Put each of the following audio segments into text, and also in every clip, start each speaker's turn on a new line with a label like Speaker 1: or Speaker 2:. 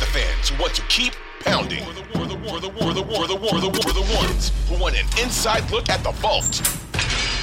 Speaker 1: Panther fans who want to keep pounding. The, for the, for the, for the, for the, for the, for the ones who want an inside look at the vault.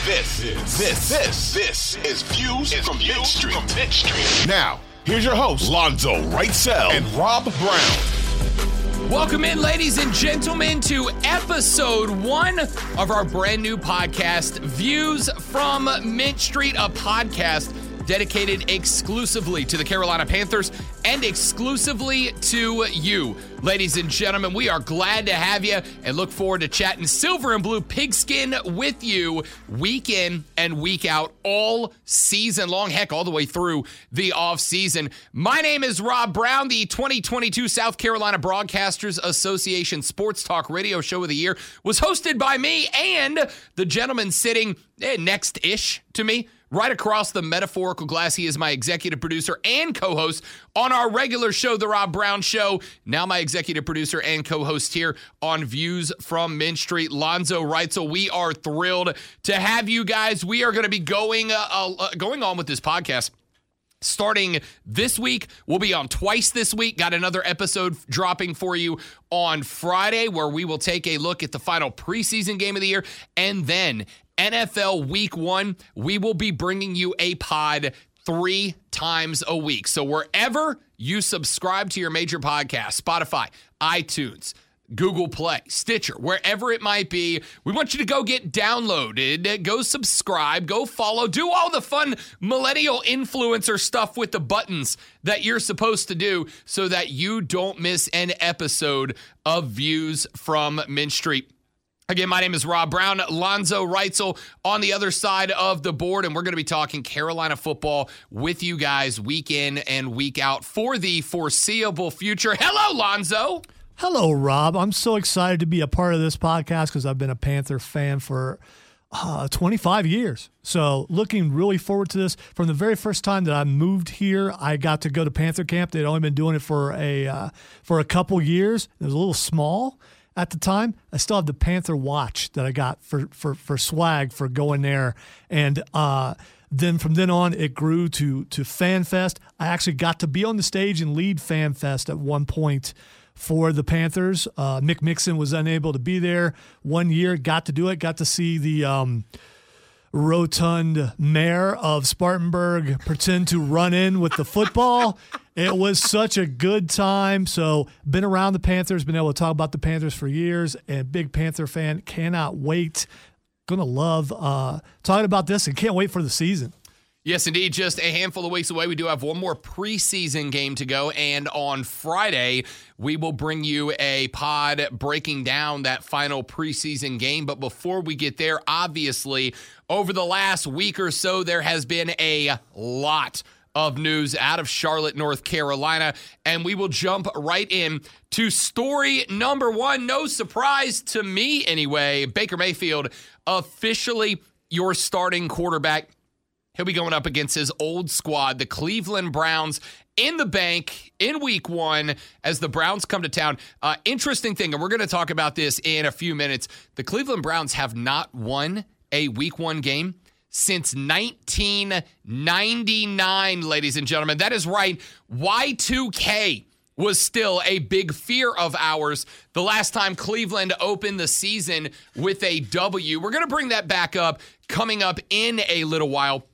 Speaker 1: This, this, this, this, is Views from Mint Street. Now, here's your host, Lonzo Wrightsell and Rob Brown.
Speaker 2: Welcome in, ladies and gentlemen, to episode one of our brand new podcast, Views from Mint Street, a podcast dedicated exclusively to the Carolina Panthers and exclusively to you. Ladies and gentlemen, we are glad to have you and look forward to chatting silver and blue pigskin with you week in and week out all season long, heck, all the way through the off season. My name is Rob Brown, the 2022 South Carolina Broadcasters Association Sports Talk Radio Show of the Year was hosted by me and the gentleman sitting eh, next ish to me right across the metaphorical glass. He is my executive producer and co host on our regular show, The Rob Brown Show. Now, my executive producer and co host here on Views from Mint Street, Lonzo Wrightsell. We are thrilled to have you guys. We are going to be going, uh, uh, going on with this podcast starting this week. We'll be on twice this week. Got another episode dropping for you on Friday where we will take a look at the final preseason game of the year. And then NFL week one, we will be bringing you a pod three times a week. So wherever you subscribe to your major podcast, Spotify, iTunes, Google Play, Stitcher, wherever it might be. We want you to go get downloaded, go subscribe, go follow, do all the fun millennial influencer stuff with the buttons that you're supposed to do so that you don't miss an episode of Views from Mint Street. Again, my name is Rob Brown, Lonzo Wrightsell on the other side of the board, and we're going to be talking Carolina football with you guys week in and week out for the foreseeable future. Hello, Lonzo.
Speaker 3: Hello, Rob. I'm so excited to be a part of this podcast because I've been a Panther fan for uh, 25 years. So, looking really forward to this. From the very first time that I moved here, I got to go to Panther camp. They'd only been doing it for a uh, for a couple years. It was a little small at the time. I still have the Panther watch that I got for for for swag for going there, and uh, then from then on it grew to to FanFest. I actually got to be on the stage and lead FanFest at one point for the Panthers. Uh, Mick Mixon was unable to be there one year. Got to do it. Got to see the. Um, rotund mayor of Spartanburg pretend to run in with the football. It was such a good time. So, been around the Panthers, been able to talk about the Panthers for years, and big Panther fan. Cannot wait. Gonna love uh, talking about this and can't wait for the season.
Speaker 2: Yes, indeed. Just a handful of weeks away. We do have one more preseason game to go. And on Friday, we will bring you a pod breaking down that final preseason game. But before we get there, obviously, over the last week or so, there has been a lot of news out of Charlotte, North Carolina. And we will jump right in to story number one. No surprise to me, anyway. Baker Mayfield officially your starting quarterback He'll be going up against his old squad, the Cleveland Browns, in the bank in week one as the Browns come to town. Uh, interesting thing, and we're going to talk about this in a few minutes. The Cleveland Browns have not won a week one game since 1999, ladies and gentlemen. That is right. Y2K was still a big fear of ours the last time Cleveland opened the season with a W. We're going to bring that back up coming up in a little while.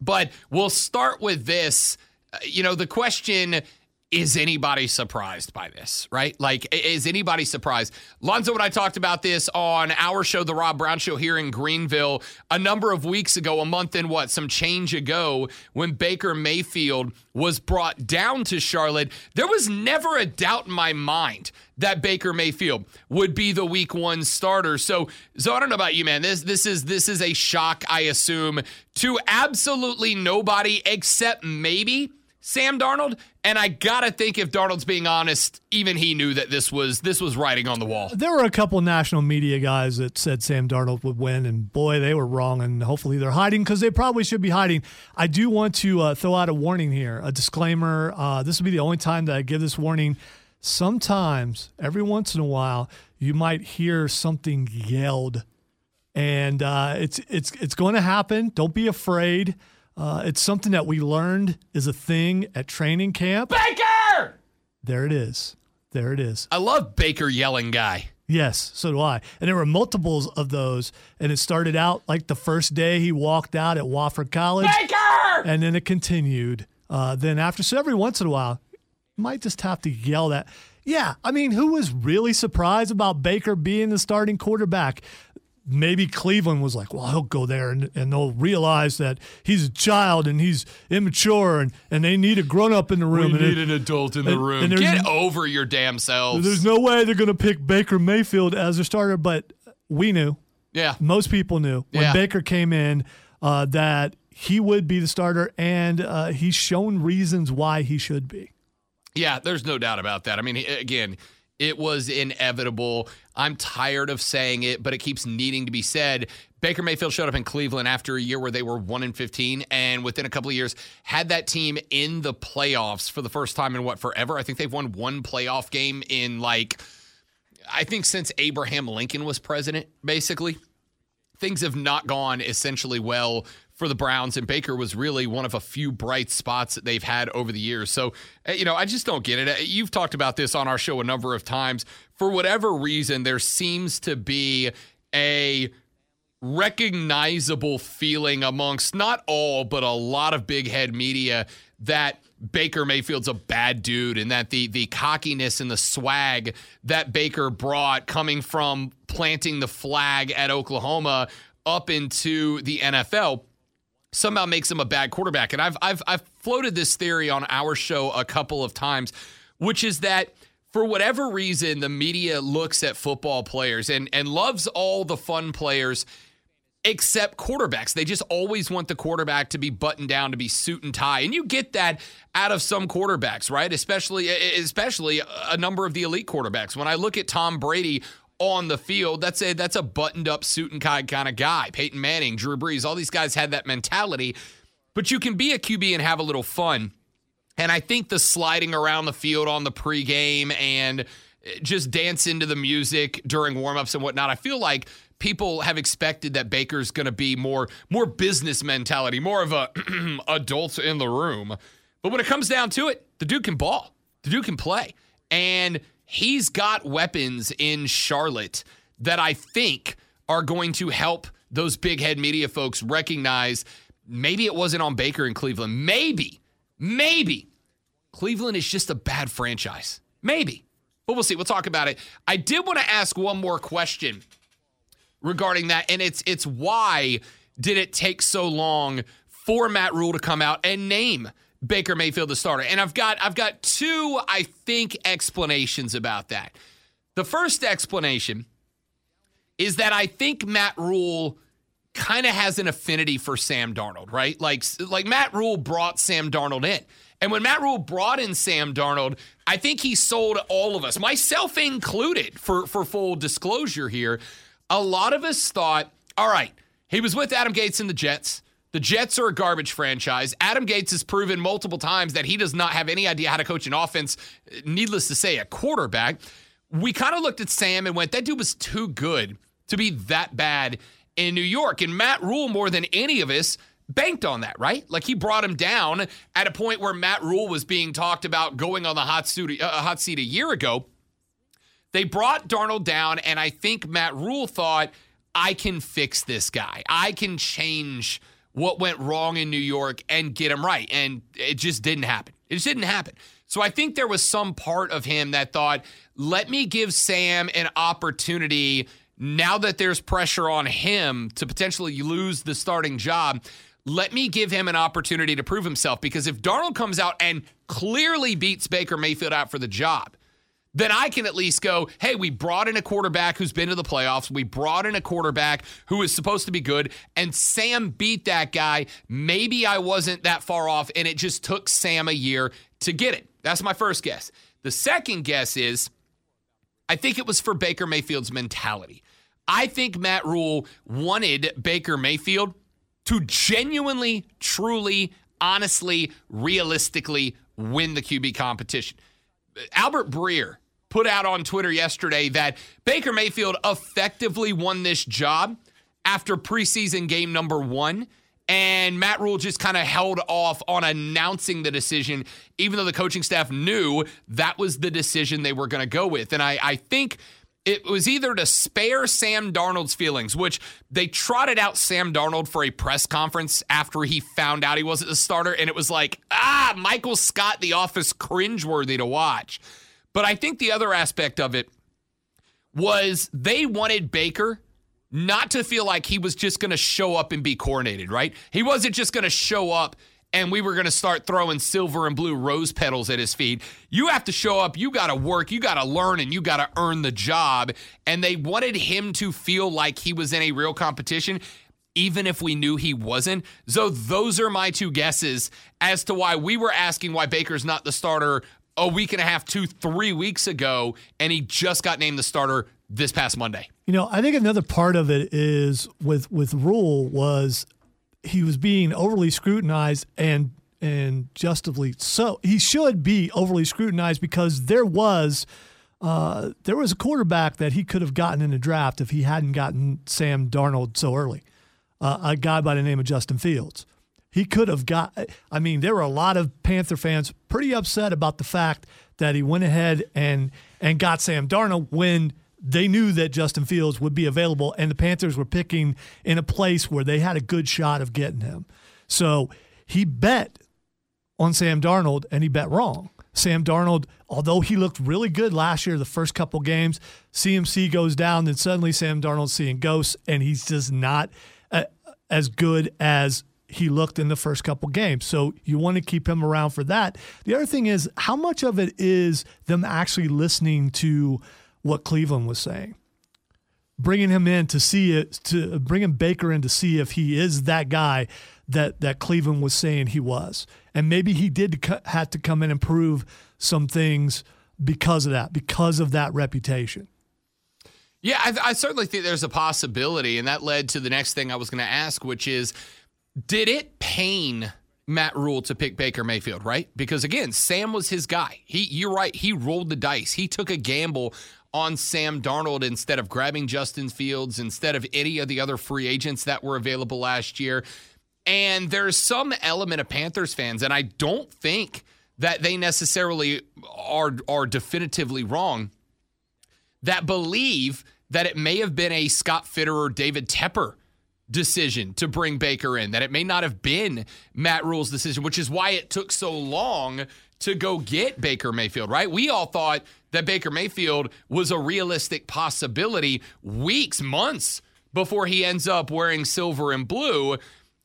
Speaker 2: But we'll start with this. Uh, you know, the question is anybody surprised by this, right? Like, is anybody surprised? Lonzo and I talked about this on our show, The Rob Brown Show, here in Greenville a number of weeks ago, a month and what, some change ago, when Baker Mayfield was brought down to Charlotte. There was never a doubt in my mind that Baker Mayfield would be the week one starter. So, so I don't know about you, man. This this is this is a shock, I assume, to absolutely nobody except maybe Sam Darnold, and I gotta think if Darnold's being honest, even he knew that this was this was writing on the wall.
Speaker 3: There were a couple national media guys that said Sam Darnold would win, and boy, they were wrong. And hopefully they're hiding because they probably should be hiding. I do want to uh, throw out a warning here, a disclaimer. Uh, this will be the only time that I give this warning. Sometimes, every once in a while, you might hear something yelled, and uh, it's it's it's going to happen. Don't be afraid. Uh, it's something that we learned is a thing at training camp.
Speaker 2: Baker!
Speaker 3: There it is. There it is.
Speaker 2: I love Baker yelling guy.
Speaker 3: Yes, so do I. And there were multiples of those. And it started out like the first day he walked out at Wofford College.
Speaker 2: Baker!
Speaker 3: And then it continued. Uh, then after, so every once in a while, you might just have to yell that. Yeah, I mean, who was really surprised about Baker being the starting quarterback? Maybe Cleveland was like, well, he'll go there and, and they'll realize that he's a child and he's immature and, and they need a grown up in the room.
Speaker 2: We
Speaker 3: and
Speaker 2: need it, an adult in the room.
Speaker 3: And
Speaker 2: Get over your damn selves.
Speaker 3: There's no way they're going to pick Baker Mayfield as their starter, but we knew.
Speaker 2: Yeah.
Speaker 3: Most people knew when
Speaker 2: yeah.
Speaker 3: Baker came in uh, that he would be the starter, and uh, he's shown reasons why he should be.
Speaker 2: Yeah, there's no doubt about that. I mean, again, it was inevitable. I'm tired of saying it, but it keeps needing to be said. Baker Mayfield showed up in Cleveland after a year where they were 1 in 15 and within a couple of years had that team in the playoffs for the first time in what forever. I think they've won one playoff game in like I think since Abraham Lincoln was president basically. Things have not gone essentially well for the Browns, and Baker was really one of a few bright spots that they've had over the years. So, eh, you know, I just don't get it. Eh, you've talked about this on our show a number of times. For whatever reason, there seems to be a recognizable feeling amongst not all, but a lot of big head media that Baker Mayfield's a bad dude and that the the cockiness and the swag that Baker brought coming from planting the flag at Oklahoma up into the NFL somehow makes him a bad quarterback. And I've I've I've floated this theory on our show a couple of times, which is that for whatever reason the media looks at football players and and loves all the fun players except quarterbacks. They just always want the quarterback to be buttoned down, to be suit and tie. And you get that out of some quarterbacks, right? Especially especially a number of the elite quarterbacks. When I look at Tom Brady on the field. That's a that's a buttoned up suit and tie kind of guy. Peyton Manning, Drew Brees, all these guys had that mentality. But you can be a QB and have a little fun. And I think the sliding around the field on the pregame and just dance into the music during warmups and whatnot, I feel like people have expected that Baker's going to be more more business mentality, more of a adults in the room. But when it comes down to it, the dude can ball. The dude can play. And he's got weapons in Charlotte that I think are going to help those big head media folks recognize maybe it wasn't on Baker in Cleveland. Maybe, maybe Cleveland is just a bad franchise. Maybe. But we'll see. We'll talk about it. I did want to ask one more question regarding that, and it's it's why did it take so long for Matt Rhule to come out and name Baker Mayfield the starter. And I've got I've got two I think explanations about that. The first explanation is that I think Matt Rhule kind of has an affinity for Sam Darnold, right? Like like Matt Rhule brought Sam Darnold in. And when Matt Rhule brought in Sam Darnold, I think he sold all of us, myself included, for for full disclosure here. A lot of us thought, all right, he was with Adam Gase in the Jets. The Jets are a garbage franchise. Adam Gase has proven multiple times that he does not have any idea how to coach an offense, needless to say, a quarterback. We kind of looked at Sam and went, that dude was too good to be that bad in New York. And Matt Rhule, more than any of us, banked on that, right? Like he brought him down at a point where Matt Rhule was being talked about going on the hot seat, uh, hot seat a year ago. They brought Darnold down, and I think Matt Rhule thought, I can fix this guy. I can change what went wrong in New York and get him right. And it just didn't happen. It just didn't happen. So I think there was some part of him that thought, let me give Sam an opportunity now that there's pressure on him to potentially lose the starting job. Let me give him an opportunity to prove himself because if Darnold comes out and clearly beats Baker Mayfield out for the job, then I can at least go, hey, we brought in a quarterback who's been to the playoffs. We brought in a quarterback who is supposed to be good, and Sam beat that guy. Maybe I wasn't that far off, and it just took Sam a year to get it. That's my first guess. The second guess is I think it was for Baker Mayfield's mentality. I think Matt Rhule wanted Baker Mayfield to genuinely, truly, honestly, realistically win the QB competition. Albert Breer put out on Twitter yesterday that Baker Mayfield effectively won this job after preseason game number one And Matt Rhule just kind of held off on announcing the decision, even though the coaching staff knew that was the decision they were going to go with. And I, I think it was either to spare Sam Darnold's feelings, which they trotted out Sam Darnold for a press conference after he found out he wasn't the starter. And it was like, ah, Michael Scott, the office, cringeworthy to watch. But I think the other aspect of it was they wanted Baker not to feel like he was just going to show up and be coronated, right? He wasn't just going to show up and we were going to start throwing silver and blue rose petals at his feet. You have to show up, you got to work, you got to learn, and you got to earn the job. And they wanted him to feel like he was in a real competition. Even if we knew he wasn't. So, those are my two guesses as to why we were asking why Baker's not the starter a week and a half, two, three weeks ago, and he just got named the starter this past Monday.
Speaker 3: You know, I think another part of it is with with Rhule was he was being overly scrutinized and and justly so. He should be overly scrutinized because there was uh, there was a quarterback that he could have gotten in the draft if he hadn't gotten Sam Darnold so early. Uh, a guy by the name of Justin Fields. He could have got. I mean, there were a lot of Panther fans pretty upset about the fact that he went ahead and and got Sam Darnold when they knew that Justin Fields would be available, and the Panthers were picking in a place where they had a good shot of getting him. So he bet on Sam Darnold, and he bet wrong. Sam Darnold, although he looked really good last year, the first couple games, CMC goes down, then suddenly Sam Darnold's seeing ghosts, and he's just not uh, as good as he looked in the first couple games. So you want to keep him around for that. The other thing is, how much of it is them actually listening to what Cleveland was saying. Bringing him in to see it, to bringing Baker in to see if he is that guy that that Cleveland was saying he was, and maybe he did have to come in and prove some things because of that, because of that reputation.
Speaker 2: Yeah, I, I certainly think there's a possibility, and that led to the next thing I was going to ask, which is, did it pain Matt Rhule to pick Baker Mayfield, right? Because again, Sam was his guy. He you're right, he rolled the dice. He took a gamble on Sam Darnold instead of grabbing Justin Fields, instead of any of the other free agents that were available last year. And there's some element of Panthers fans, and I don't think that they necessarily are are definitively wrong, that believe that it may have been a Scott Fitterer, or David Tepper decision to bring Baker in, that it may not have been Matt Rhule's decision, which is why it took so long to go get Baker Mayfield, right? We all thought that Baker Mayfield was a realistic possibility weeks, months before he ends up wearing silver and blue.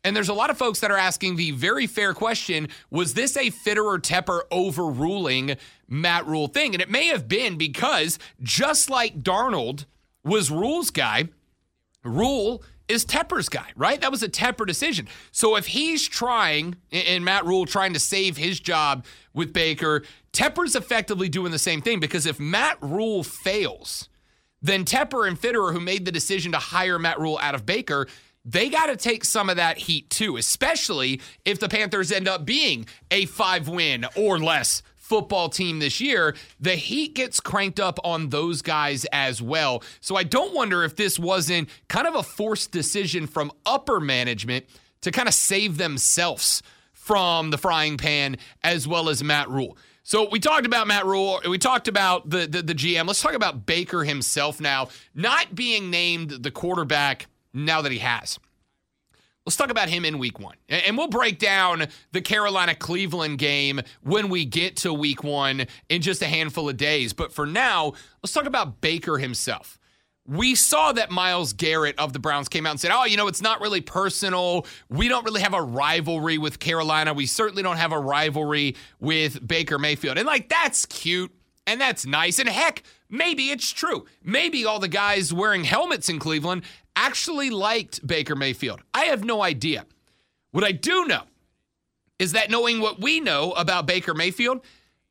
Speaker 2: And there's a lot of folks that are asking the very fair question was this a Fitterer Tepper overruling Matt Rhule thing? And it may have been because just like Darnold was Rhule's guy, Rhule is Tepper's guy, right? That was a Tepper decision. So if he's trying, and Matt Rhule trying to save his job with Baker, Tepper's effectively doing the same thing because if Matt Rhule fails, then Tepper and Fitterer, who made the decision to hire Matt Rhule out of Baker, they got to take some of that heat too, especially if the Panthers end up being a five win or less football team this year, the heat gets cranked up on those guys as well. So I don't wonder if this wasn't kind of a forced decision from upper management to kind of save themselves from the frying pan as well as Matt Rhule. So we talked about Matt Rhule. We talked about the, the, the GM. Let's talk about Baker himself now, not being named the quarterback now that he has. Let's talk about him in week one. And we'll break down the Carolina Cleveland game when we get to week one in just a handful of days. But for now, let's talk about Baker himself. We saw that Myles Garrett of the Browns came out and said, Oh, you know, it's not really personal. We don't really have a rivalry with Carolina. We certainly don't have a rivalry with Baker Mayfield. And like, that's cute and that's nice. And heck, maybe it's true. Maybe all the guys wearing helmets in Cleveland actually liked Baker Mayfield. I have no idea. What I do know is that knowing what we know about Baker Mayfield,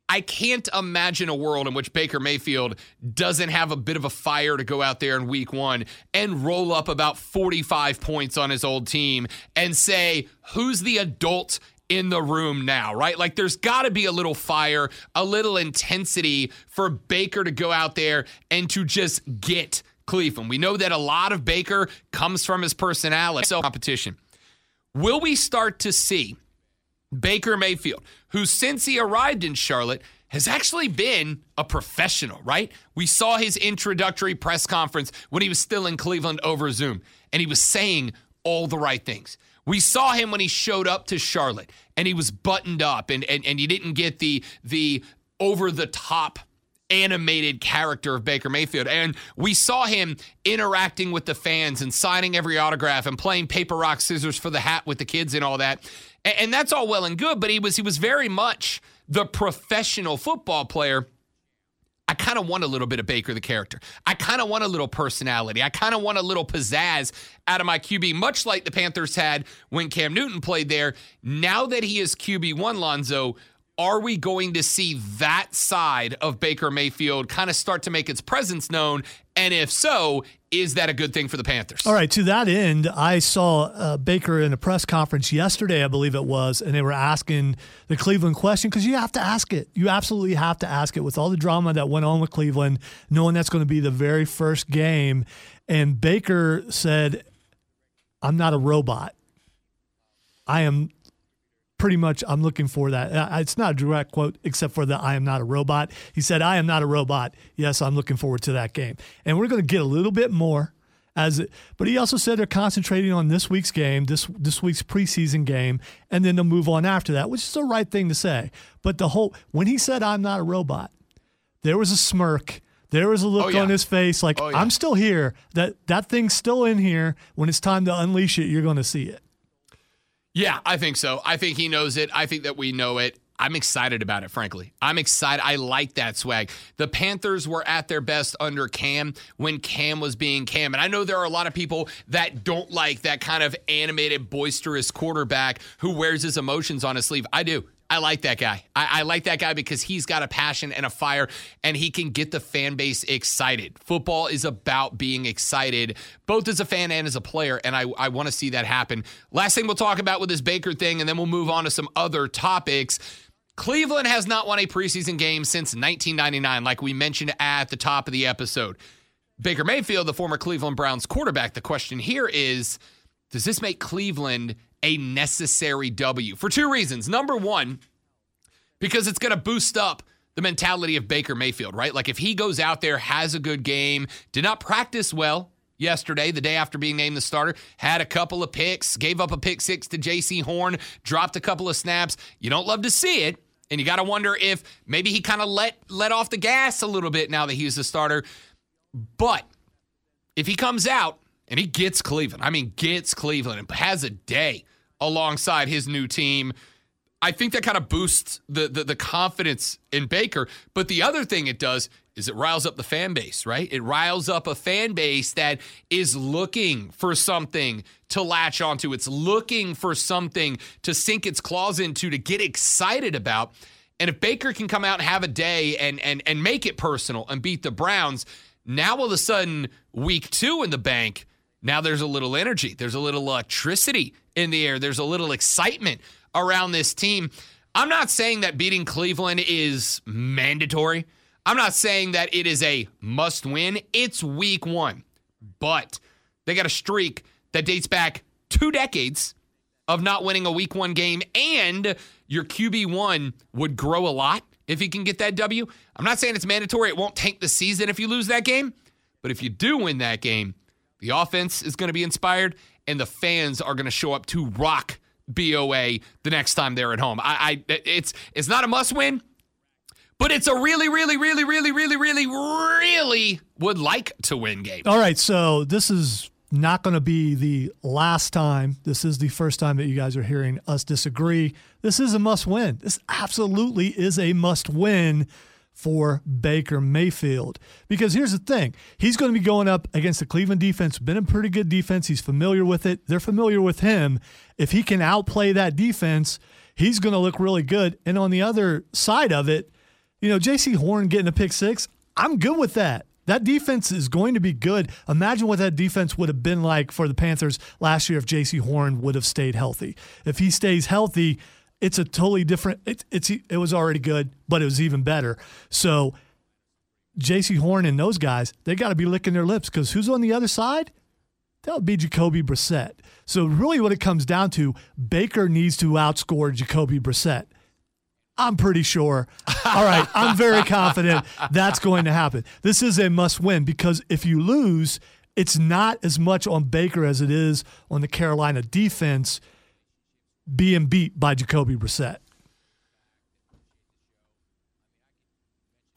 Speaker 2: I can't imagine a world in which Baker Mayfield doesn't have a bit of a fire to go out there in week one and roll up about 45 points on his old team and say, who's the adult in the room now, right? Like there's got to be a little fire, a little intensity for Baker to go out there and to just get Cleveland. We know that a lot of Baker comes from his personality. So competition. Will we start to see Baker Mayfield, who since he arrived in Charlotte has actually been a professional, right? We saw his introductory press conference when he was still in Cleveland over Zoom, and he was saying all the right things. We saw him when he showed up to Charlotte and he was buttoned up and and, and you didn't get the the over the top animated character of Baker Mayfield. And we saw him interacting with the fans and signing every autograph and playing paper rock scissors for the hat with the kids and all that. And, and that's all well and good, but he was he was very much the professional football player. I kind of want a little bit of Baker the character. I kind of want a little personality. I kind of want a little pizzazz out of my QB, much like the Panthers had when Cam Newton played there. Now that he is QB1, Lonzo, are we going to see that side of Baker Mayfield kind of start to make its presence known? And if so, is that a good thing for the Panthers?
Speaker 3: All right. To that end, I saw uh, Baker in a press conference yesterday, I believe it was, and they were asking the Cleveland question because you have to ask it. You absolutely have to ask it with all the drama that went on with Cleveland, knowing that's going to be the very first game. And Baker said, I'm not a robot. I am pretty much I'm looking for that. Uh, It's not a direct quote, except for the I am not a robot. He said, I am not a robot. Yes, I'm looking forward to that game. And we're going to get a little bit more as it, but he also said they're concentrating on this week's game, this this week's preseason game, and then they'll move on after that, which is the right thing to say. But the whole when he said I'm not a robot, there was a smirk. There was a look
Speaker 2: Oh, yeah.
Speaker 3: on his face like
Speaker 2: Oh, yeah.
Speaker 3: I'm still here. That that thing's still in here. When it's time to unleash it, you're going to see it.
Speaker 2: Yeah, I think so. I think he knows it. I think that we know it. I'm excited about it, frankly. I'm excited. I like that swag. The Panthers were at their best under Cam when Cam was being Cam. And I know there are a lot of people that don't like that kind of animated, boisterous quarterback who wears his emotions on his sleeve. I do. I like that guy. I, I like that guy because he's got a passion and a fire and he can get the fan base excited. Football is about being excited, both as a fan and as a player. And I, I want to see that happen. Last thing we'll talk about with this Baker thing, and then we'll move on to some other topics. Cleveland has not won a preseason game since 1999, like we mentioned at the top of the episode. Baker Mayfield, the former Cleveland Browns quarterback, the question here is does this make Cleveland a necessary W? For two reasons. Number one, because it's going to boost up the mentality of Baker Mayfield, right? Like if he goes out there, has a good game, did not practice well yesterday, the day after being named the starter, had a couple of picks, gave up a pick six to Jaycee Horn, dropped a couple of snaps. You don't love to see it. And you got to wonder if maybe he kind of let let off the gas a little bit now that he's the starter. But if he comes out and he gets Cleveland, I mean, gets Cleveland and has a day alongside his new team, I think that kind of boosts the, the the confidence in Baker. But the other thing it does is it riles up the fan base, right? It riles up a fan base that is looking for something to latch onto. It's looking for something to sink its claws into to get excited about. And if Baker can come out and have a day and and and make it personal and beat the Browns, now all of a sudden week two in the bank, now there's a little energy, there's a little electricity in the air, there's a little excitement around this team. I'm not saying that beating Cleveland is mandatory. I'm not saying that it is a must win. It's week one. But they got a streak that dates back two decades of not winning a week one game, and your QB1 would grow a lot if he can get that W. I'm not saying it's mandatory. It won't tank the season if you lose that game. But if you do win that game, the offense is going to be inspired, and the fans are going to show up to rock BOA the next time they're at home. I, I it's it's not a must win, but it's a really, really, really, really, really, really, really would like to win game.
Speaker 3: All right, so this is not going to be the last time. This is the first time that you guys are hearing us disagree. This is a must win. This absolutely is a must win for Baker Mayfield. Because here's the thing he's going to be going up against the Cleveland defense, been a pretty good defense. He's familiar with it, they're familiar with him. If he can outplay that defense, he's going to look really good. And on the other side of it, you know, Jaycee Horn getting a pick six, I'm good with that. That defense is going to be good. Imagine what that defense would have been like for the Panthers last year if Jaycee Horn would have stayed healthy. If he stays healthy, it's a totally different. It, it's it was already good, but it was even better. So, Jaycee Horn and those guys, they got to be licking their lips because who's on the other side? that would be Jacoby Brissett. So really what it comes down to, Baker needs to outscore Jacoby Brissett. I'm pretty sure. All right, I'm very confident that's going to happen. This is a must win because if you lose, it's not as much on Baker as it is on the Carolina defense being beat by Jacoby Brissett.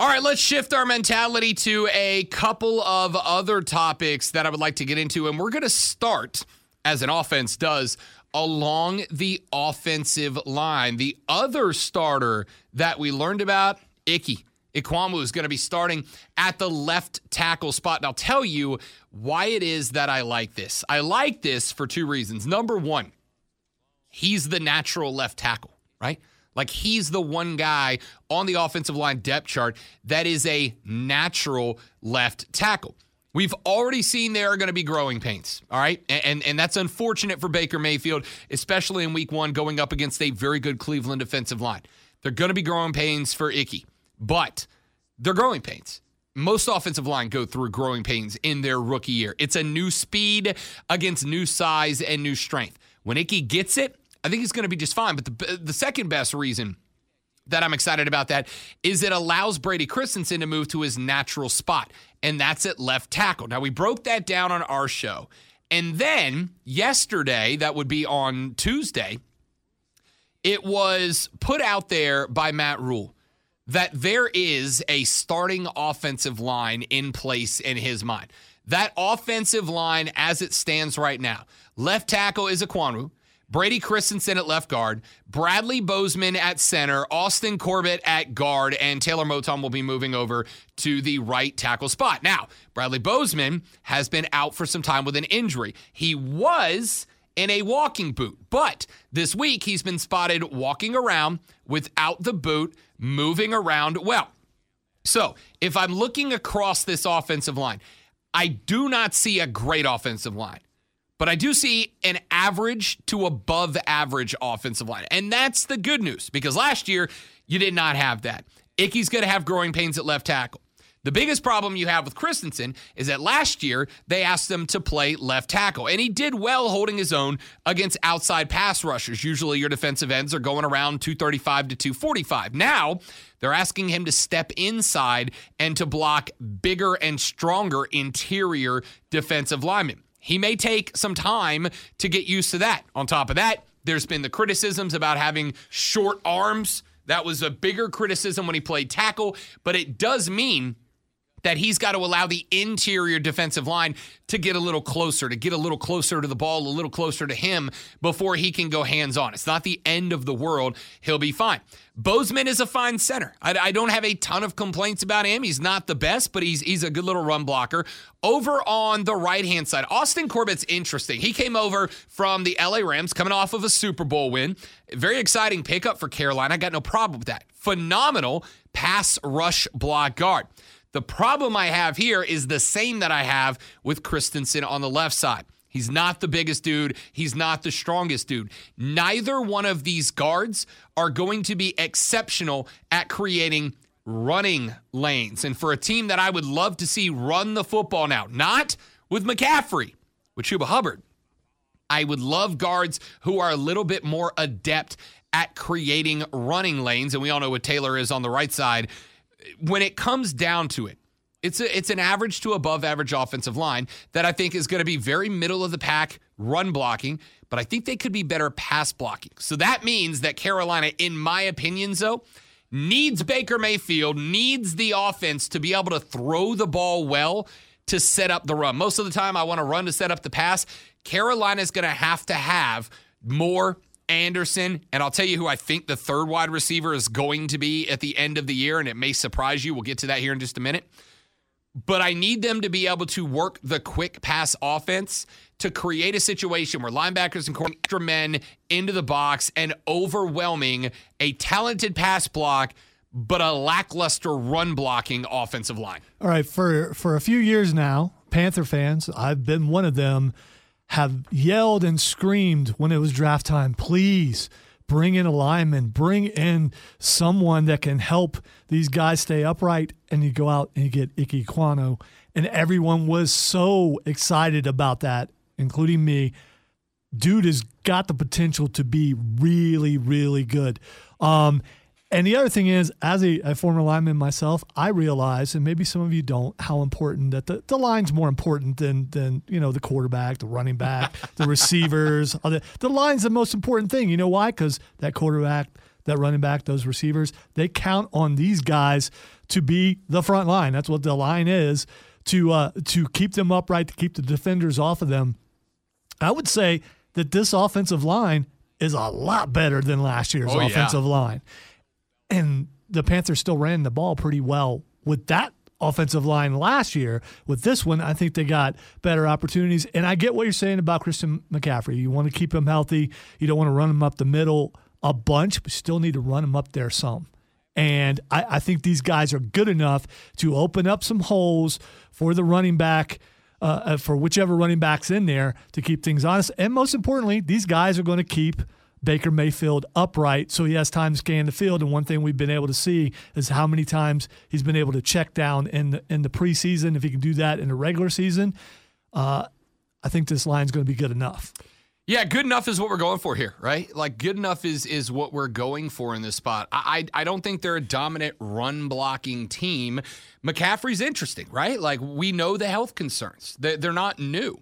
Speaker 2: All right, let's shift our mentality to a couple of other topics that I would like to get into. And we're going to start, as an offense does, along the offensive line. The other starter that we learned about, Ickey. Ekwonu is going to be starting at the left tackle spot. And I'll tell you why it is that I like this. I like this for two reasons. Number one, he's the natural left tackle, right? Like he's the one guy on the offensive line depth chart that is a natural left tackle. We've already seen there are going to be growing pains, all right? And, and, and that's unfortunate for Baker Mayfield, especially in week one going up against a very good Cleveland defensive line. They're going to be growing pains for Ickey, but they're growing pains. Most offensive line go through growing pains in their rookie year. It's a new speed against new size and new strength. When Ickey gets it, I think he's going to be just fine. But the, the second best reason that I'm excited about that is it allows Brady Christensen to move to his natural spot, and that's at left tackle. Now, we broke that down on our show. And then yesterday, that would be on Tuesday, it was put out there by Matt Rhule that there is a starting offensive line in place in his mind. That offensive line, as it stands right now, left tackle is Ekwonu. Brady Christensen at left guard, Bradley Bozeman at center, Austin Corbett at guard, and Taylor Moton will be moving over to the right tackle spot. Now, Bradley Bozeman has been out for some time with an injury. He was in a walking boot, but this week he's been spotted walking around without the boot, moving around well. So, if I'm looking across this offensive line, I do not see a great offensive line but I do see an average to above average offensive line. And that's the good news because last year you did not have that. Ickey's going to have growing pains at left tackle. The biggest problem you have with Christensen is that last year they asked him to play left tackle, and he did well holding his own against outside pass rushers. Usually your defensive ends are going around 235 to 245. Now they're asking him to step inside and to block bigger and stronger interior defensive linemen. He may take some time to get used to that. On top of that, there's been the criticisms about having short arms. That was a bigger criticism when he played tackle, but it does mean that he's got to allow the interior defensive line to get a little closer, to get a little closer to the ball, a little closer to him before he can go hands on. It's not the end of the world. He'll be fine. Bozeman is a fine center. I, I, don't have a ton of complaints about him. He's not the best, but he's he's a good little run blocker. Over on the right hand side, Austin Corbett's interesting. He came over from the LA Rams, coming off of a Super Bowl win. Very exciting pickup for Carolina. I got no problem with that. Phenomenal pass rush block guard. The problem I have here is the same that I have with Christensen on the left side. He's not the biggest dude. He's not the strongest dude. Neither one of these guards are going to be exceptional at creating running lanes. And for a team that I would love to see run the football now, not with McCaffrey, with Chuba Hubbard, I would love guards who are a little bit more adept at creating running lanes. And we all know what Taylor is on the right side when it comes down to it, it's a, it's an average to above average offensive line that I think is going to be very middle of the pack run blocking, but I think they could be better pass blocking. So that means that Carolina, in my opinion, though, needs Baker Mayfield, needs the offense to be able to throw the ball well to set up the run. Most of the time, I want to run to set up the pass. Carolina's going to have to have more Anderson, and I'll tell you who I think the third wide receiver is going to be at the end of the year, and it may surprise you. We'll get to that here in just a minute. But I need them to be able to work the quick pass offense to create a situation where linebackers and extra men into the box and overwhelming a talented pass block, but a lackluster run blocking offensive line.
Speaker 3: All right, for for a few years now, Panther fans, I've been one of them have yelled and screamed when it was draft time, please bring in a lineman, bring in someone that can help these guys stay upright. And you go out and you get Ickey Ekwonu. And everyone was so excited about that including me, dude has got the potential to be really, really good. Um, and the other thing is, as a, a, former lineman myself, I realize, and maybe some of you don't, how important that the, the line's more important than than you know the quarterback, the running back, the receivers. The, the line's the most important thing. You know why? Because that quarterback, that running back, those receivers, they count on these guys to be the front line. That's what the line is to uh, to keep them upright, to keep the defenders off of them. I would say that this offensive line is a lot better than last year's oh, offensive yeah. line and the Panthers still ran the ball pretty well with that offensive line last year. With this one, I think they got better opportunities. And I get what you're saying about Christian McCaffrey. You want to keep him healthy. You don't want to run him up the middle a bunch, but still need to run him up there some. And I, I think these guys are good enough to open up some holes for the running back. Uh, uh for whichever running back's in there to keep things honest. And most importantly, these guys are going to keep Baker Mayfield upright so he has time to scan the field. And one thing we've been able to see is how many times he's been able to check down in the, in the preseason. If he can do that in the regular season, uh, I think this line's going to be good enough.
Speaker 2: Yeah, good enough is what we're going for here, right? Like good enough is is what we're going for in this spot. I I, I don't think they're a dominant run blocking team. McCaffrey's interesting, right? Like we know the health concerns. They're, they're not new.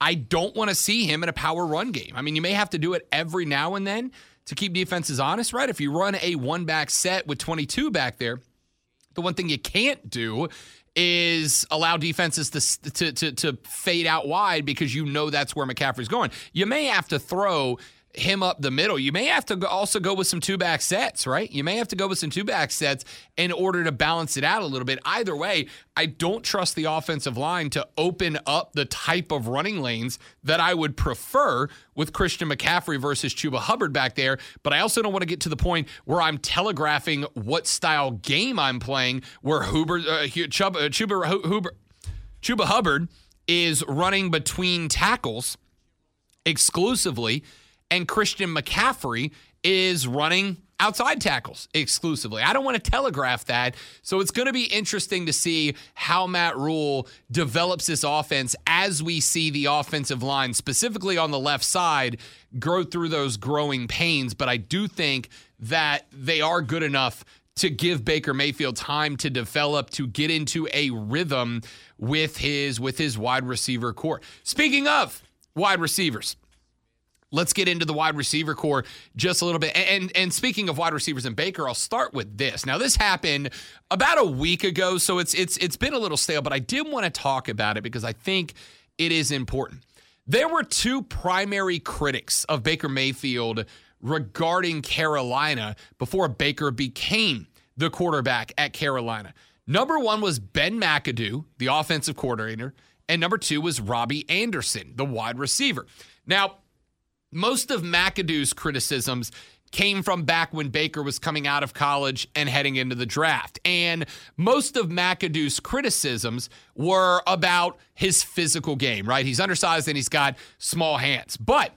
Speaker 2: I don't want to see him in a power run game. I mean, you may have to do it every now and then to keep defenses honest, right? If you run a one back set with 22 back there, the one thing you can't do is allow defenses to, to, to, to fade out wide because you know that's where McCaffrey's going. You may have to throw him up the middle. You may have to also go with some two back sets, right? You may have to go with some two back sets in order to balance it out a little bit. Either way, I don't trust the offensive line to open up the type of running lanes that I would prefer with Christian McCaffrey versus Chuba Hubbard back there. But I also don't want to get to the point where I'm telegraphing what style game I'm playing, where Huber, uh, Chuba, uh, Chuba, Huber, Chuba Hubbard is running between tackles exclusively and Christian McCaffrey is running outside tackles exclusively. I don't want to telegraph that. So it's going to be interesting to see how Matt Rhule develops this offense as we see the offensive line, specifically on the left side, grow through those growing pains. But I do think that they are good enough to give Baker Mayfield time to develop to get into a rhythm with his with his wide receiver corps. Speaking of wide receivers, Let's get into the wide receiver corps just a little bit. And and speaking of wide receivers and Baker, I'll start with this. Now, this happened about a week ago, so it's it's it's been a little stale, but I did want to talk about it because I think it is important. There were two primary critics of Baker Mayfield regarding Carolina before Baker became the quarterback at Carolina. Number one was Ben McAdoo, the offensive coordinator, and number two was Robbie Anderson, the wide receiver. Now, most of McAdoo's criticisms came from back when Baker was coming out of college and heading into the draft. And most of McAdoo's criticisms were about his physical game, right? He's undersized and he's got small hands. But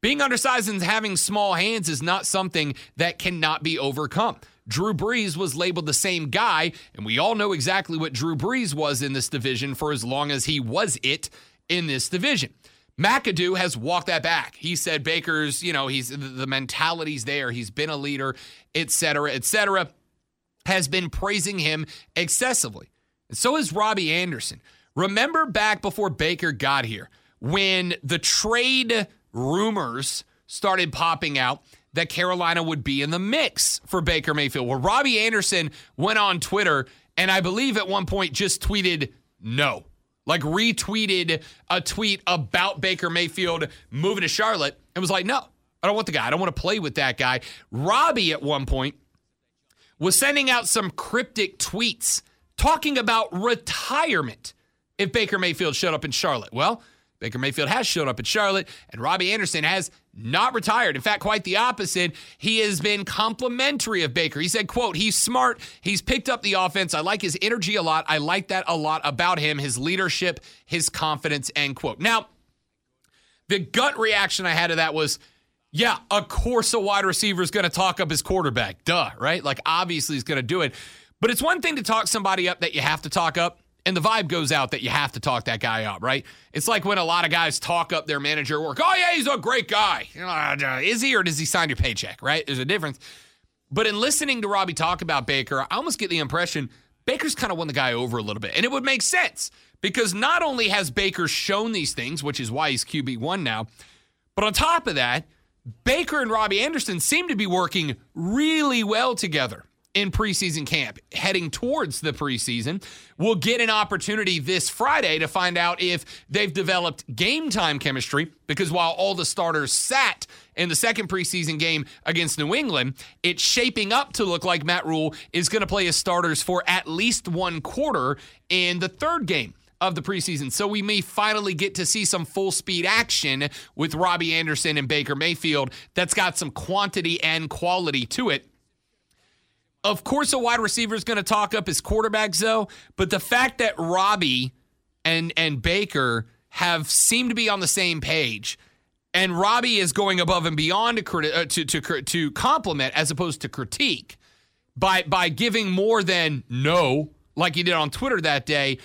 Speaker 2: being undersized and having small hands is not something that cannot be overcome. Drew Brees was labeled the same guy, and we all know exactly what Drew Brees was in this division for as long as he was it in this division. McAdoo has walked that back. He said Baker's, you know, he's the mentality's there. He's been a leader, et cetera, et cetera, has been praising him excessively. And so is Robbie Anderson. Remember back before Baker got here when the trade rumors started popping out that Carolina would be in the mix for Baker Mayfield. Well, Robbie Anderson went on Twitter and I believe at one point just tweeted no like retweeted a tweet about Baker Mayfield moving to Charlotte and was like, no, I don't want the guy. I don't want to play with that guy. Robbie at one point was sending out some cryptic tweets talking about retirement if Baker Mayfield showed up in Charlotte. Well, Baker Mayfield has showed up in Charlotte, and Robbie Anderson has not retired. In fact, quite the opposite. He has been complimentary of Baker. He said, quote, he's smart. He's picked up the offense. I like his energy a lot. I like that a lot about him, his leadership, his confidence, end quote. Now, the gut reaction I had to that was, yeah, of course a wide receiver is going to talk up his quarterback. Duh, right? Like obviously he's going to do it. But it's one thing to talk somebody up that you have to talk up. And the vibe goes out that you have to talk that guy up, right? It's like when a lot of guys talk up their manager work. Oh yeah, he's a great guy. Uh, is he or does he sign your paycheck? Right? There's a difference. But in listening to Robbie talk about Baker, I almost get the impression Baker's kind of won the guy over a little bit, and it would make sense because not only has Baker shown these things, which is why he's QB one now, but on top of that, Baker and Robbie Anderson seem to be working really well together in preseason camp, heading towards the preseason. We'll get an opportunity this Friday to find out if they've developed game time chemistry because while all the starters sat in the second preseason game against New England, it's shaping up to look like Matt Rhule is going to play his starters for at least one quarter in the third game of the preseason. So we may finally get to see some full speed action with Robbie Anderson and Baker Mayfield that's got some quantity and quality to it. Of course, a wide receiver is going to talk up his quarterbacks, though. But the fact that Robbie and and Baker have seemed to be on the same page, and Robbie is going above and beyond to uh, to to, to compliment as opposed to critique by by giving more than no, like he did on Twitter that day.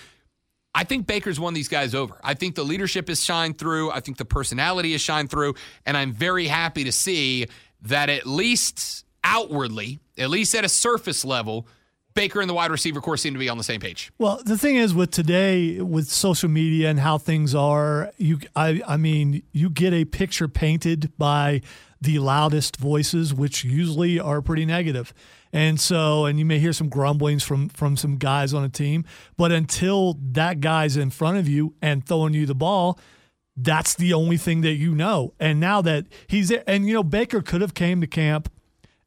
Speaker 2: I think Baker's won these guys over. I think the leadership has shined through. I think the personality has shined through, and I'm very happy to see that at least outwardly, at least at a surface level, Baker and the wide receiver corps seem to be on the same page.
Speaker 3: Well, the thing is with today, with social media and how things are, you, I, I mean, you get a picture painted by the loudest voices, which usually are pretty negative. And so, and you may hear some grumblings from from some guys on a team, but until that guy's in front of you and throwing you the ball, that's the only thing that you know. And now that he's there, and you know, Baker could have came to camp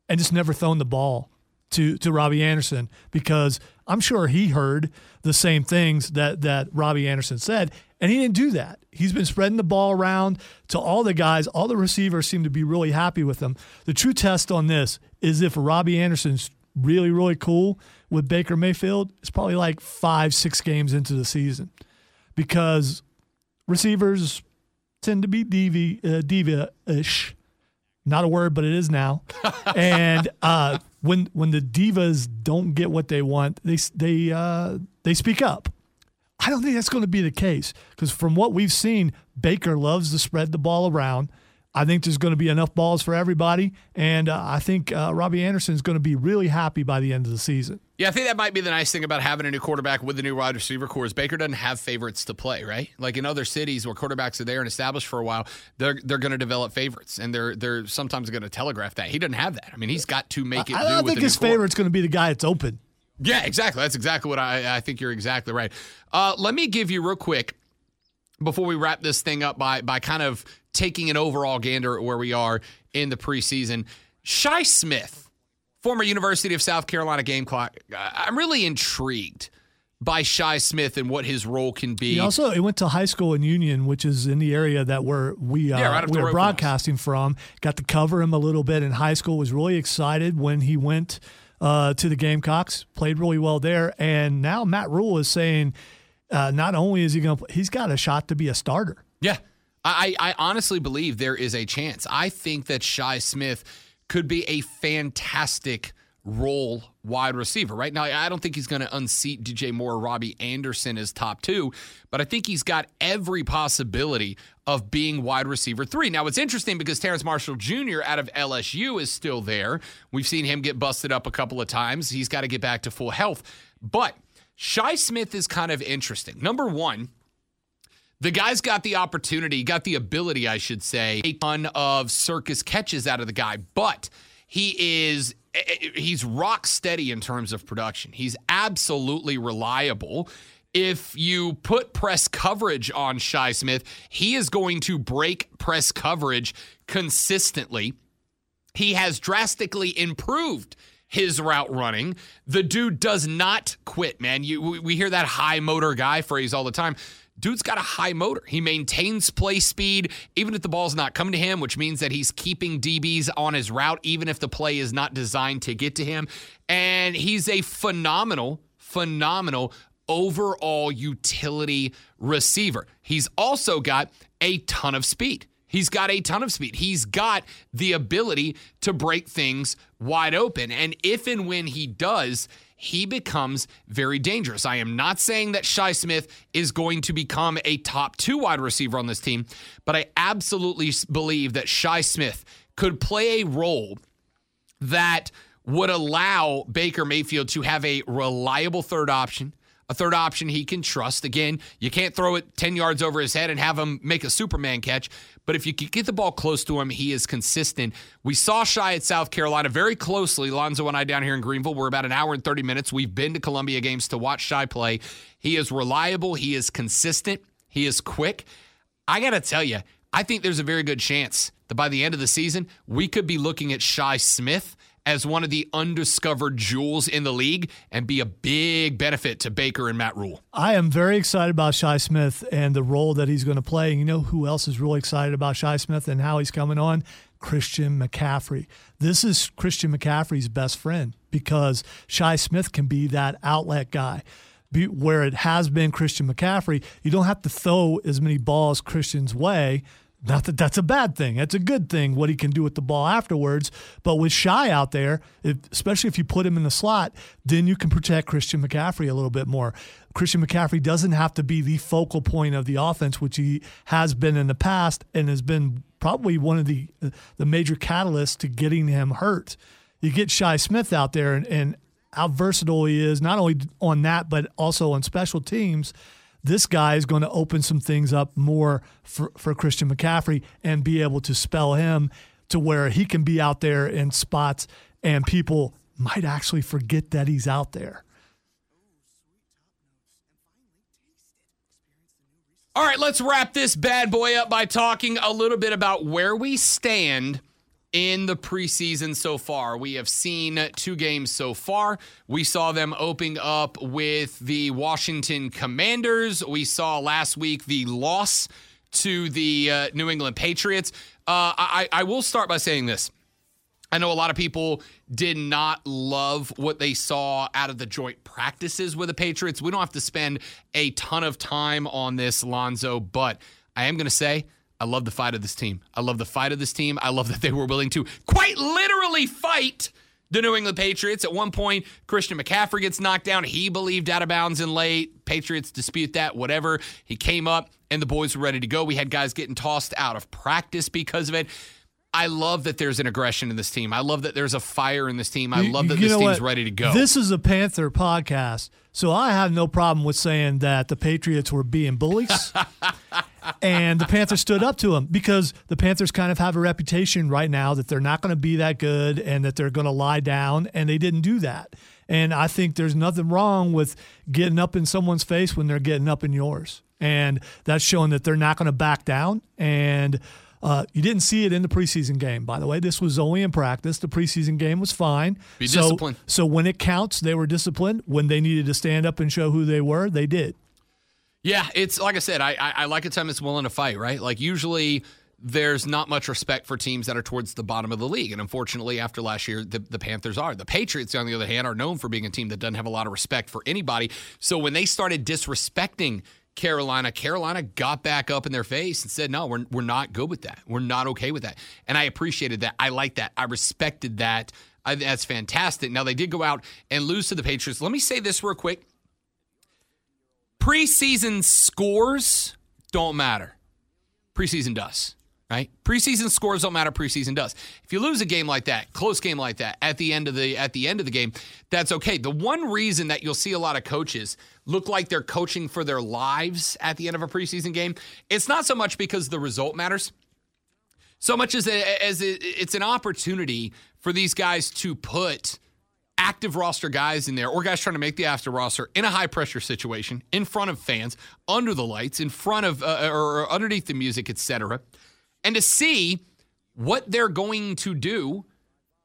Speaker 3: and just never thrown the ball to to Robbie Anderson because I'm sure he heard the same things that that Robbie Anderson said, and he didn't do that. He's been spreading the ball around to all the guys. All the receivers seem to be really happy with him. The true test on this is if Robbie Anderson's really really cool with Baker Mayfield. It's probably like five six games into the season because receivers tend to be diva uh, diva ish not a word, but it is now. and uh, when when the divas don't get what they want, they they uh, they speak up. I don't think that's going to be the case because from what we've seen, Baker loves to spread the ball around. I think there's going to be enough balls for everybody, and uh, I think uh, Robbie Anderson is going to be really happy by the end of the season.
Speaker 2: Yeah, I think that might be the nice thing about having a new quarterback with the new wide receiver corps is Baker doesn't have favorites to play, right? Like in other cities where quarterbacks are there and established for a while, they're they're going to develop favorites, and they're they're sometimes going to telegraph that. He doesn't have that. I mean, he's got to make it.
Speaker 3: I, I don't think his favorite's going to be the guy that's open.
Speaker 2: Yeah, exactly. That's exactly what I I think you're exactly right. Uh, let me give you real quick before we wrap this thing up by by kind of taking an overall gander at where we are in the preseason. Shi Smith, former University of South Carolina Gamecock. I'm really intrigued by Shi Smith and what his role can be.
Speaker 3: He also he went to high school in Union, which is in the area that we're we uh, yeah, right we are broadcasting from, from. Got to cover him a little bit in high school. Was really excited when he went uh, to the Gamecocks. Played really well there, and now Matt Rhule is saying uh, not only is he going to, he's got a shot to be a starter.
Speaker 2: Yeah. I, I honestly believe there is a chance. I think that Shi Smith could be a fantastic role wide receiver. Right now, I don't think he's going to unseat DJ Moore or Robbie Anderson as top two, but I think he's got every possibility of being wide receiver three. Now, it's interesting because Terrace Marshall Jr. out of LSU is still there. We've seen him get busted up a couple of times. He's got to get back to full health. But Shi Smith is kind of interesting. Number one, the guy's got the opportunity, got the ability, I should say, a ton of circus catches out of the guy, but he is eh, eh, he's rock steady in terms of production. He's absolutely reliable. If you put press coverage on Shi Smith, he is going to break press coverage consistently. He has drastically improved his route running. The dude does not quit, man. You we hear that high motor guy phrase all the time. Dude's got a high motor. He maintains play speed, even if the ball's not coming to him, which means that he's keeping DBs on his route, even if the play is not designed to get to him. And he's a phenomenal, phenomenal overall utility receiver. He's also got a ton of speed. He's got a ton of speed. He's got the ability to break things wide open. And if and when he does, he becomes very dangerous. I am not saying that Shi Smith is going to become a top two wide receiver on this team, but I absolutely believe that Shi Smith could play a role that would allow Baker Mayfield to have a reliable third option a third option he can trust. Again, you can't throw it 10 yards over his head and have him make a Superman catch, but if you get the ball close to him, he is consistent. We saw Shi at South Carolina very closely. Lonzo and I down here in Greenville, we're about an hour and 30 minutes. We've been to Columbia games to watch Shi play. He is reliable, he is consistent, he is quick. I got to tell you, I think there's a very good chance that by the end of the season, we could be looking at Shi Smith as one of the undiscovered jewels in the league and be a big benefit to Baker and Matt Rhule.
Speaker 3: I am very excited about Shi Smith and the role that he's going to play. And you know who else is really excited about Shi Smith and how he's coming on? Christian McCaffrey. This is Christian McCaffrey's best friend because Shi Smith can be that outlet guy. Be, where it has been Christian McCaffrey, you don't have to throw as many balls Christian's way not that that's a bad thing. That's a good thing what he can do with the ball afterwards. But with Shi out there, if, especially if you put him in the slot, then you can protect Christian McCaffrey a little bit more. Christian McCaffrey doesn't have to be the focal point of the offense, which he has been in the past and has been probably one of the the major catalysts to getting him hurt. You get Shi Smith out there and, and how versatile he is, not only on that, but also on special teams this guy is going to open some things up more for, for Christian McCaffrey and be able to spell him to where he can be out there in spots and people might actually forget that he's out there.
Speaker 2: All right, let's wrap this bad boy up by talking a little bit about where we stand – in the preseason so far. We have seen two games so far. We saw them opening up with the Washington Commanders. We saw last week the loss to the uh, New England Patriots. Uh, I, I will start by saying this. I know a lot of people did not love what they saw out of the joint practices with the Patriots. We don't have to spend a ton of time on this, Lonzo, but I am going to say I love the fight of this team. I love the fight of this team. I love that they were willing to quite literally fight the New England Patriots. At one point, Christian McCaffrey gets knocked down. He believed out of bounds and late. Patriots dispute that, whatever. He came up and the boys were ready to go. We had guys getting tossed out of practice because of it. I love that there's an aggression in this team. I love that there's a fire in this team. I love that you this team's what? ready to go.
Speaker 3: This is a Panther podcast, so I have no problem with saying that the Patriots were being bullies. and the Panthers stood up to them because the Panthers kind of have a reputation right now that they're not going to be that good and that they're going to lie down, and they didn't do that. And I think there's nothing wrong with getting up in someone's face when they're getting up in yours. And that's showing that they're not going to back down. And uh, you didn't see it in the preseason game, by the way. This was only in practice. The preseason game was fine.
Speaker 2: Be so, disciplined.
Speaker 3: So when it counts, they were disciplined. When they needed to stand up and show who they were, they did.
Speaker 2: Yeah, it's like I said, I, I, I like a team that's willing to fight, right? Like usually there's not much respect for teams that are towards the bottom of the league. And unfortunately, after last year, the, the, Panthers are. The Patriots, on the other hand, are known for being a team that doesn't have a lot of respect for anybody. So when they started disrespecting Carolina, Carolina got back up in their face and said, no, we're, we're not good with that. We're not okay with that. And I appreciated that. I like that. I respected that. I, that's fantastic. Now, they did go out and lose to the Patriots. Let me say this real quick preseason scores don't matter. Preseason does, right? Preseason scores don't matter. Preseason does. If you lose a game like that, close game like that, at the end of the at the end of the game, that's okay. The one reason that you'll see a lot of coaches look like they're coaching for their lives at the end of a preseason game, it's not so much because the result matters, so much as a, as it's an opportunity for these guys to put active roster guys in there or guys trying to make the after roster in a high pressure situation in front of fans under the lights in front of uh, or underneath the music etc and to see what they're going to do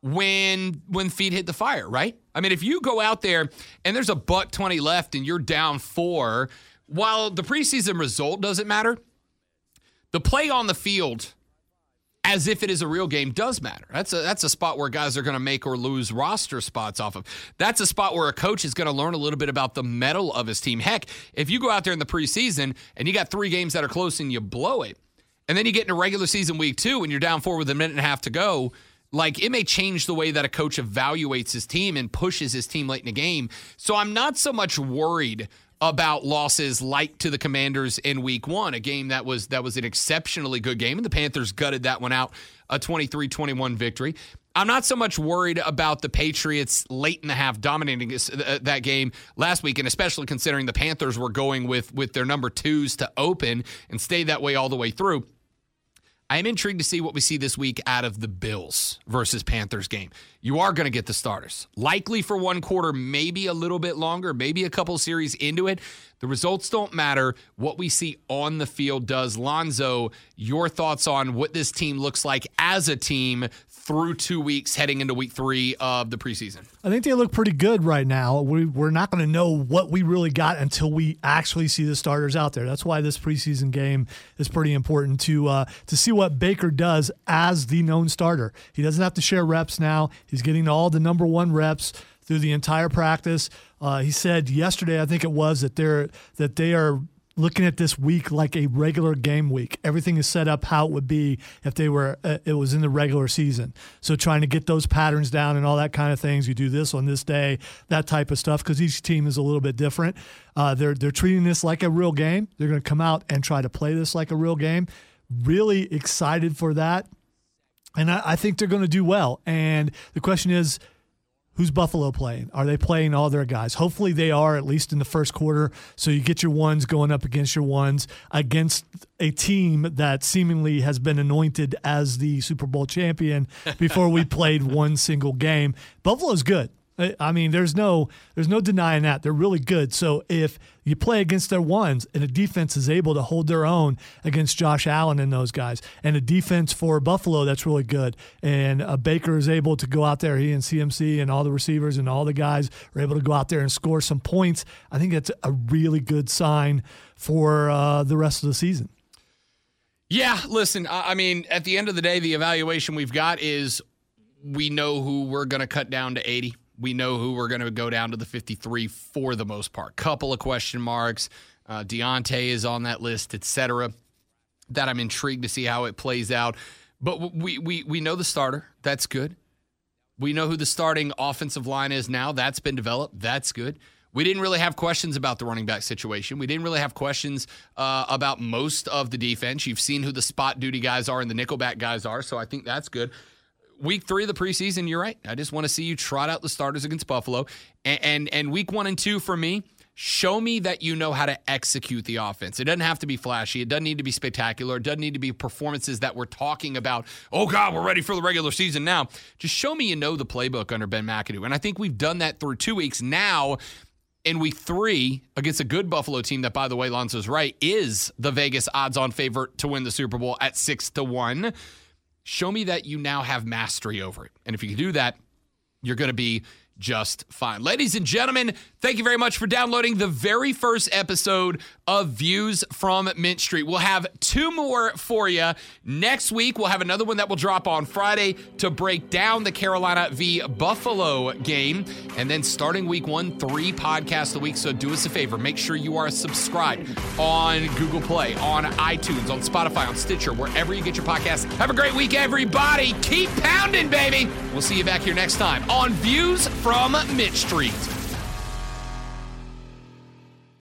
Speaker 2: when when feet hit the fire right? I mean if you go out there and there's a buck 20 left and you're down 4 while the preseason result doesn't matter the play on the field as if it is a real game does matter. That's a that's a spot where guys are going to make or lose roster spots off of. That's a spot where a coach is going to learn a little bit about the mettle of his team. Heck, if you go out there in the preseason and you got three games that are close and you blow it, and then you get into regular season week two and you're down four with a minute and a half to go, Like it may change the way that a coach evaluates his team and pushes his team late in the game. So I'm not so much worried about losses like to the Commanders in week 1, a game that was that was an exceptionally good game and the Panthers gutted that one out, a 23-21 victory. I'm not so much worried about the Patriots late in the half dominating uh, that game last week, and especially considering the Panthers were going with with their number twos to open and stay that way all the way through. I am intrigued to see what we see this week out of the Bills versus Panthers game. You are going to get the starters, likely for one quarter, maybe a little bit longer, maybe a couple series into it. The results don't matter. What we see on the field does. Lonzo, your thoughts on what this team looks like as a team through two weeks heading into week three of the preseason?
Speaker 3: I think they look pretty good right now. We, we're not going to know what we really got until we actually see the starters out there. That's why this preseason game is pretty important to uh, to see what Baker does as the known starter. He doesn't have to share reps now. He's getting all the number one reps through the entire practice. Uh, he said yesterday, I think it was, that they're that they are looking at this week like a regular game week. Everything is set up how it would be if they were uh, it was in the regular season. So trying to get those patterns down and all that kind of things. You do this on this day, that type of stuff, because each team is a little bit different. Uh, they're they're treating this like a real game. They're going to come out and try to play this like a real game. Really excited for that, and I, I think they're going to do well. And the question is Who's Buffalo playing? Are they playing all their guys? Hopefully they are, at least in the first quarter. So you get your ones going up against your ones against a team that seemingly has been anointed as the Super Bowl champion before we played one single game. Buffalo's good. I mean, there's no there's no denying that they're really good. So if you play against their ones and a defense is able to hold their own against Josh Allen and those guys, and a defense for Buffalo that's really good, and a Baker is able to go out there, he and CMC and all the receivers and all the guys are able to go out there and score some points. I think that's a really good sign for uh, the rest of the season.
Speaker 2: Yeah, listen, I mean, at the end of the day, the evaluation we've got is we know who we're going to cut down to 80 we know who we're going to go down to the 53 for the most part. Couple of question marks. Uh, Diontae is on that list, etc. That I'm intrigued to see how it plays out. But we we we know the starter. That's good. We know who the starting offensive line is now. That's been developed. That's good. We didn't really have questions about the running back situation. We didn't really have questions uh, about most of the defense. You've seen who the spot duty guys are and the nickelback guys are, so I think that's good week three of the preseason, you're right. I just want to see you trot out the starters against Buffalo. And, and, and week one and two for me, show me that you know how to execute the offense. It doesn't have to be flashy. It doesn't need to be spectacular. It doesn't need to be performances that we're talking about. Oh God, we're ready for the regular season now. Just show me you know the playbook under Ben McAdoo. And I think we've done that through two weeks now. In week three, against a good Buffalo team that, by the way, Lonzo's right, is the Vegas odds-on favorite to win the Super Bowl at six to one show me that you now have mastery over it. And if you can do that, you're going to be just fine. Ladies and gentlemen, thank you very much for downloading the very first episode of Views from Mint Street. We'll have two more for you next week. We'll have another one that will drop on Friday to break down the Carolina v. Buffalo game. And then starting week one, three podcasts a week. So do us a favor. Make sure you are subscribed on Google Play, on iTunes, on Spotify, on Stitcher, wherever you get your podcasts. Have a great week, everybody. Keep pounding, baby. We'll see you back here next time on Views from Mint Street.